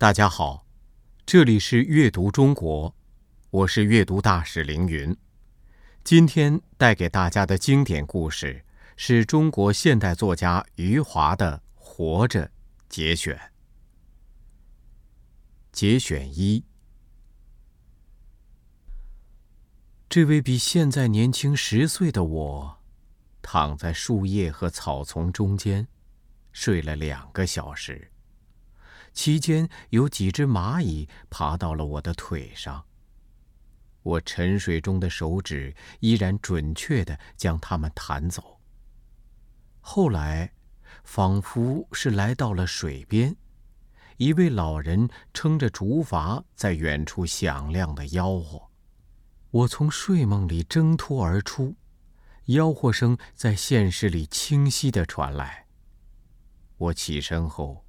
大家好，这里是阅读中国，我是阅读大使凌云。今天带给大家的经典故事是中国现代作家余华的《活着》节选。节选一：这位比现在年轻十岁的我，躺在树叶和草丛中间，睡了两个小时。期间有几只蚂蚁爬到了我的腿上。我沉睡中的手指依然准确地将它们弹走。后来，仿佛是来到了水边，一位老人撑着竹筏在远处响亮地吆喝。我从睡梦里挣脱而出，吆喝声在现实里清晰地传来。我起身后。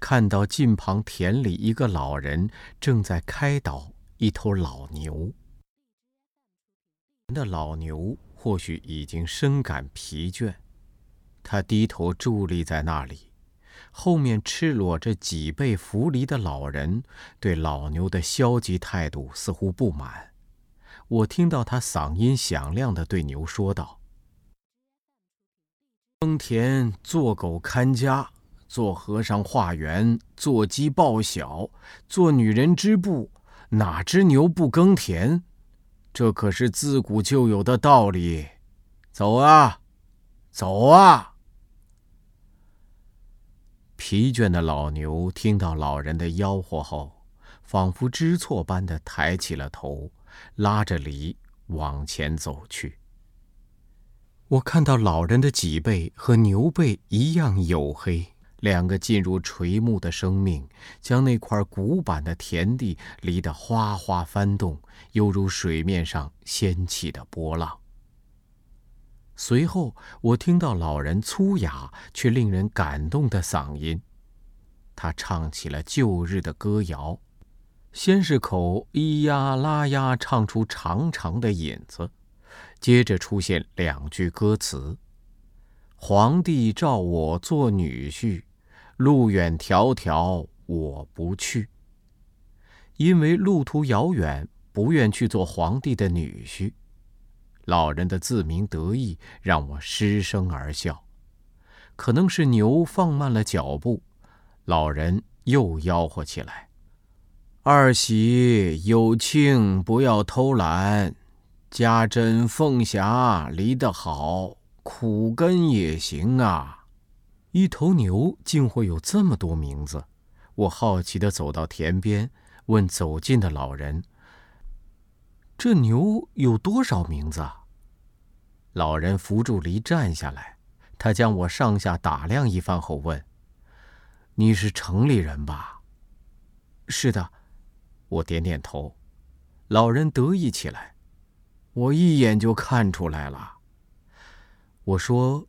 看到近旁田里一个老人正在开导一头老牛。那老牛或许已经深感疲倦，他低头伫立在那里，后面赤裸着脊背扶犁的老人对老牛的消极态度似乎不满。我听到他嗓音响亮地对牛说道：“耕田做狗看家。”做和尚化缘，做鸡报晓，做女人织布，哪只牛不耕田？这可是自古就有的道理。走啊，走啊！疲倦的老牛听到老人的吆喝后，仿佛知错般的抬起了头，拉着犁往前走去。我看到老人的脊背和牛背一样黝黑。两个进入垂暮的生命，将那块古板的田地犁得哗哗翻动，犹如水面上掀起的波浪。随后，我听到老人粗哑却令人感动的嗓音，他唱起了旧日的歌谣，先是口咿呀啦呀唱出长长的引子，接着出现两句歌词：“皇帝召我做女婿。”路远迢迢我不去，因为路途遥远，不愿去做皇帝的女婿。老人的自鸣得意让我失声而笑。可能是牛放慢了脚步，老人又吆喝起来：“二喜有庆，不要偷懒，家珍凤霞离得好，苦根也行啊。”一头牛竟会有这么多名字，我好奇地走到田边，问走近的老人：“这牛有多少名字？”老人扶住犁站下来，他将我上下打量一番后问：“你是城里人吧？”“是的。”我点点头。老人得意起来：“我一眼就看出来了。”我说：“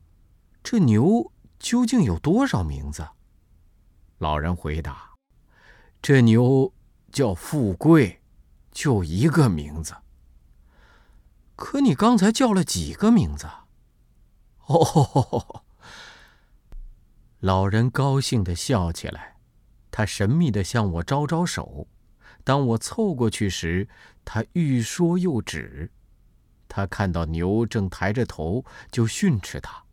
这牛……”究竟有多少名字？老人回答：“这牛叫富贵，就一个名字。可你刚才叫了几个名字？”哦，老人高兴的笑起来，他神秘的向我招招手。当我凑过去时，他欲说又止。他看到牛正抬着头，就训斥他。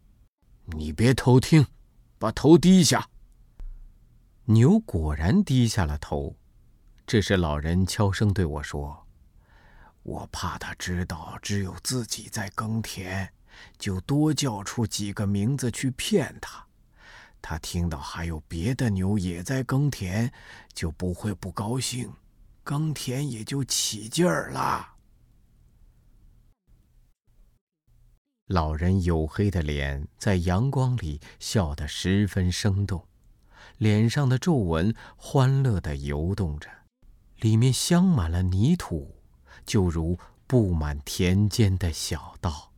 你别偷听，把头低下。牛果然低下了头。这时，老人悄声对我说：“我怕他知道只有自己在耕田，就多叫出几个名字去骗他。他听到还有别的牛也在耕田，就不会不高兴，耕田也就起劲儿了。”老人黝黑的脸在阳光里笑得十分生动，脸上的皱纹欢乐地游动着，里面镶满了泥土，就如布满田间的小道。